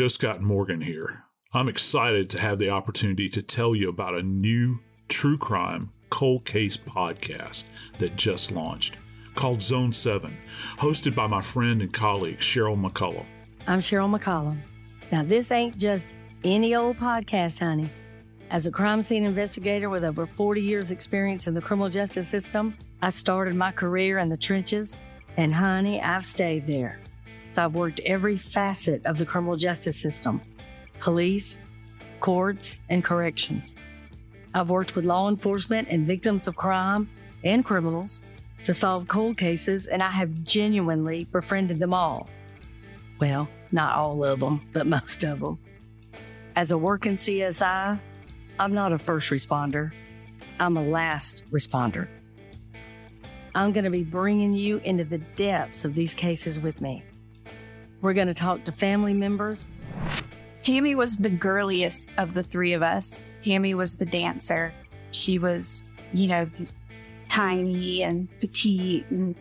Joe Scott Morgan here. I'm excited to have the opportunity to tell you about a new true crime cold case podcast that just launched called Zone 7, hosted by my friend and colleague Sheryl McCollum. I'm Sheryl McCollum. Now, this ain't just any old podcast, honey. As a crime scene investigator with over 40 years' experience in the criminal justice system, I started my career in the trenches, and honey, I've stayed there. So I've worked every facet of the criminal justice system police, courts, and corrections. I've worked with law enforcement and victims of crime and criminals to solve cold cases, and I have genuinely befriended them all. Well, not all of them, but most of them. As a working CSI, I'm not a first responder, I'm a last responder. I'm going to be bringing you into the depths of these cases with me. We're going to talk to family members. Tammy was the girliest of the three of us. Tammy was the dancer. She was, you know, tiny and petite and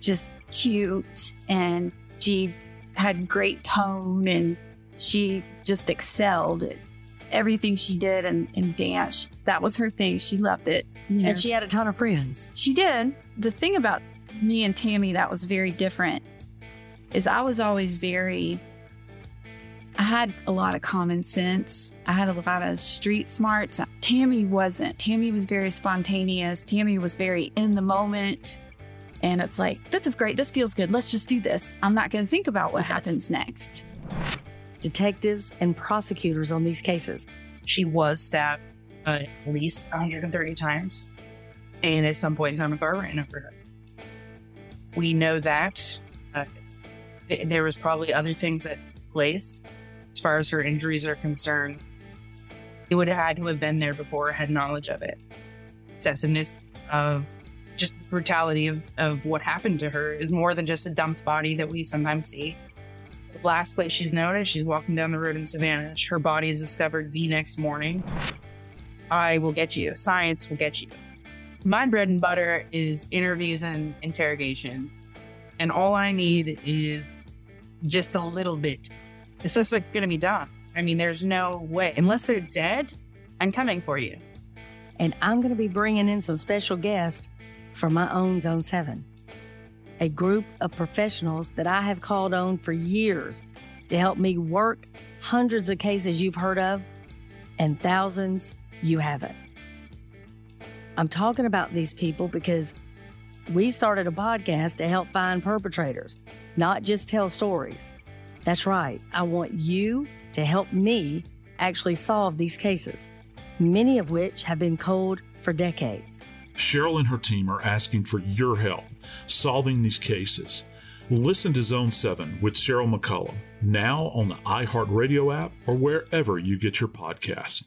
just cute. And she had great tone and she just excelled at everything she did and, and dance. That was her thing. She loved it. You know, And she had a ton of friends. she did. The thing about me and Tammy that was very different is I was always very I had a lot of common sense. I had a lot of street smarts. Tammy wasn't. Tammy was very spontaneous. Tammy was very in the moment. And it's like, this is great. This feels good. Let's just do this. I'm not going to think about what happens next. Detectives and prosecutors on these cases. she was stabbed uh, at least 130 times. And at some point in time, a car ran over her. We know that. Th- there was probably other things at place as far as her injuries are concerned. It would have had to have been there before, had knowledge of it. Excessiveness of just brutality of, of what happened to her is more than just a dumped body that we sometimes see. The last place she's noticed, she's walking down the road in Savannah. Her body is discovered the next morning. I will get you. Science will get you. My bread and butter is interviews and interrogation. And all I need is just a little bit. The suspect's going to be done. I mean, there's no way. Unless they're dead, I'm coming for you. And I'm going to be bringing in some special guests from my own Zone 7, a group of professionals that I have called on for years to help me work hundreds of cases you've heard of and thousands you haven't. I'm talking about these people because we started a podcast to help find perpetrators, not just tell stories. That's right. I want you to help me actually solve these cases, many of which have been cold for decades. Sheryl and her team are asking for your help solving these cases. Listen to Zone 7 with Sheryl McCollum now on the iHeartRadio app or wherever you get your podcasts.